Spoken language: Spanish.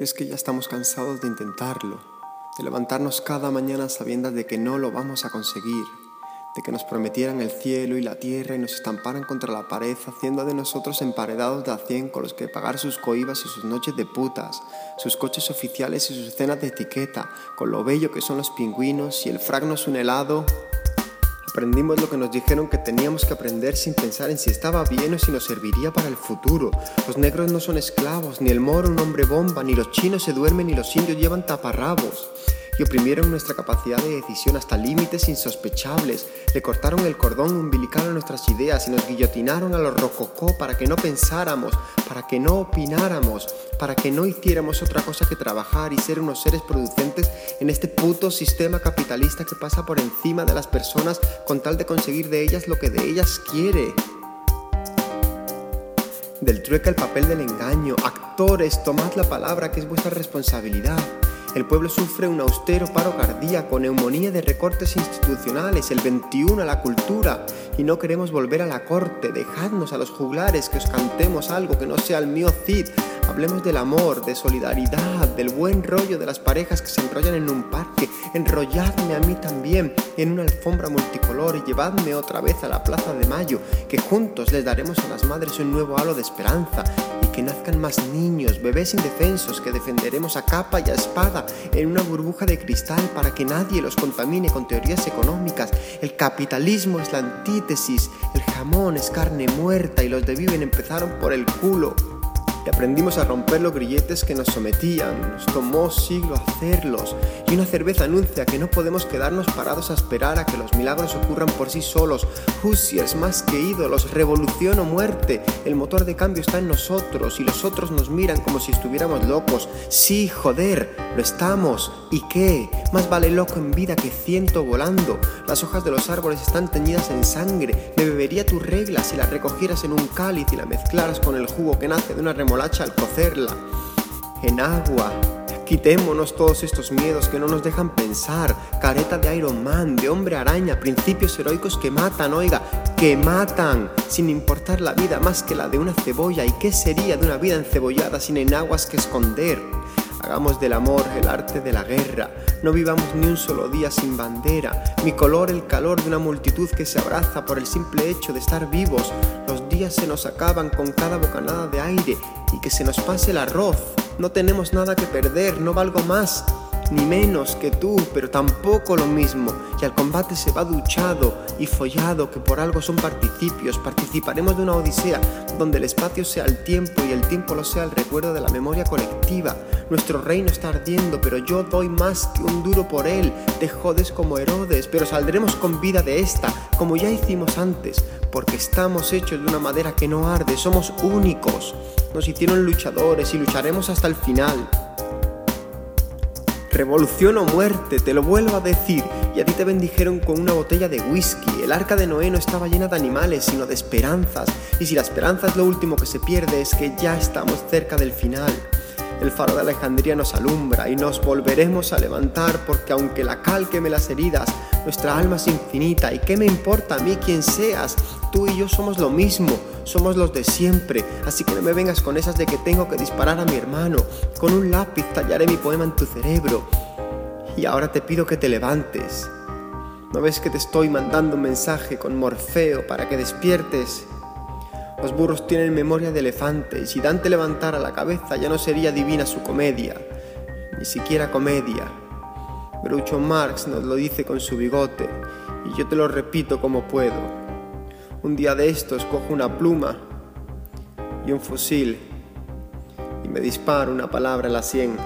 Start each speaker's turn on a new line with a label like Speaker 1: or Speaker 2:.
Speaker 1: Es que ya estamos cansados de intentarlo, de levantarnos cada mañana sabiendo de que no lo vamos a conseguir, de que nos prometieran el cielo y la tierra y nos estamparan contra la pared, haciendo de nosotros emparedados de a cien con los que pagar sus coibas y sus noches de putas, sus coches oficiales y sus cenas de etiqueta, con lo bello que son los pingüinos y el fragnos un helado Aprendimos lo que nos dijeron que teníamos que aprender sin pensar en si estaba bien o si nos serviría para el futuro. Los negros no son esclavos, ni el moro un hombre bomba, ni los chinos se duermen, ni los indios llevan taparrabos y oprimieron nuestra capacidad de decisión hasta límites insospechables. Le cortaron el cordón umbilical a nuestras ideas y nos guillotinaron a los rococó para que no pensáramos, para que no opináramos, para que no hiciéramos otra cosa que trabajar y ser unos seres producentes en este puto sistema capitalista que pasa por encima de las personas con tal de conseguir de ellas lo que de ellas quiere. Del trueque el papel del engaño. Actores, tomad la palabra que es vuestra responsabilidad. El pueblo sufre un austero paro cardíaco, neumonía de recortes institucionales, el 21 a la cultura, y no queremos volver a la corte. Dejadnos a los juglares que os cantemos algo que no sea el mío Cid. Hablemos del amor, de solidaridad, del buen rollo de las parejas que se enrollan en un parque. Enrolladme a mí también en una alfombra multicolor y llevadme otra vez a la Plaza de Mayo, que juntos les daremos a las madres un nuevo halo de esperanza que nazcan más niños, bebés indefensos que defenderemos a capa y a espada en una burbuja de cristal para que nadie los contamine con teorías económicas. El capitalismo es la antítesis, el jamón es carne muerta y los de Viven empezaron por el culo y aprendimos a romper los grilletes que nos sometían. Nos tomó siglo hacerlos y una cerveza anuncia que no podemos quedarnos parados a esperar a que los milagros ocurran por sí solos. Hussiers más que ídolos, revolución o muerte. El motor de cambio está en nosotros y los otros nos miran como si estuviéramos locos. Sí, joder, lo estamos. ¿Y qué? Más vale loco en vida que ciento volando. Las hojas de los árboles están teñidas en sangre. Me bebería tu regla si la recogieras en un cáliz y la mezclaras con el jugo que nace de una remolacha al cocerla, en agua. Quitémonos todos estos miedos que no nos dejan pensar. Careta de Iron Man, de hombre araña, principios heroicos que matan, oiga, que matan, sin importar la vida más que la de una cebolla. ¿Y qué sería de una vida encebollada sin enaguas que esconder? Hagamos del amor el arte de la guerra. No vivamos ni un solo día sin bandera. Mi color el calor de una multitud que se abraza por el simple hecho de estar vivos. Los días se nos acaban con cada bocanada de aire y que se nos pase el arroz. No tenemos nada que perder, no valgo más ni menos que tú, pero tampoco lo mismo. Y al combate se va duchado y follado, que por algo son participios. Participaremos de una odisea donde el espacio sea el tiempo y el tiempo lo sea el recuerdo de la memoria colectiva. Nuestro reino está ardiendo, pero yo doy más que un duro por él. Te jodes como Herodes, pero saldremos con vida de esta, como ya hicimos antes, porque estamos hechos de una madera que no arde, somos únicos. Nos hicieron luchadores y lucharemos hasta el final. Revolución o muerte, te lo vuelvo a decir. Y a ti te bendijeron con una botella de whisky. El arca de Noé no estaba llena de animales, sino de esperanzas. Y si la esperanza es lo último que se pierde, es que ya estamos cerca del final. El faro de Alejandría nos alumbra y nos volveremos a levantar porque aunque la cal queme las heridas, nuestra alma es infinita y qué me importa a mí quién seas, tú y yo somos lo mismo, somos los de siempre, así que no me vengas con esas de que tengo que disparar a mi hermano, con un lápiz tallaré mi poema en tu cerebro. Y ahora te pido que te levantes. ¿No ves que te estoy mandando un mensaje con Morfeo para que despiertes? Los burros tienen memoria de elefante y si Dante levantara la cabeza ya no sería divina su comedia, ni siquiera comedia. Groucho Marx nos lo dice con su bigote y yo te lo repito como puedo. Un día de estos cojo una pluma y un fusil y me disparo una palabra en la sien.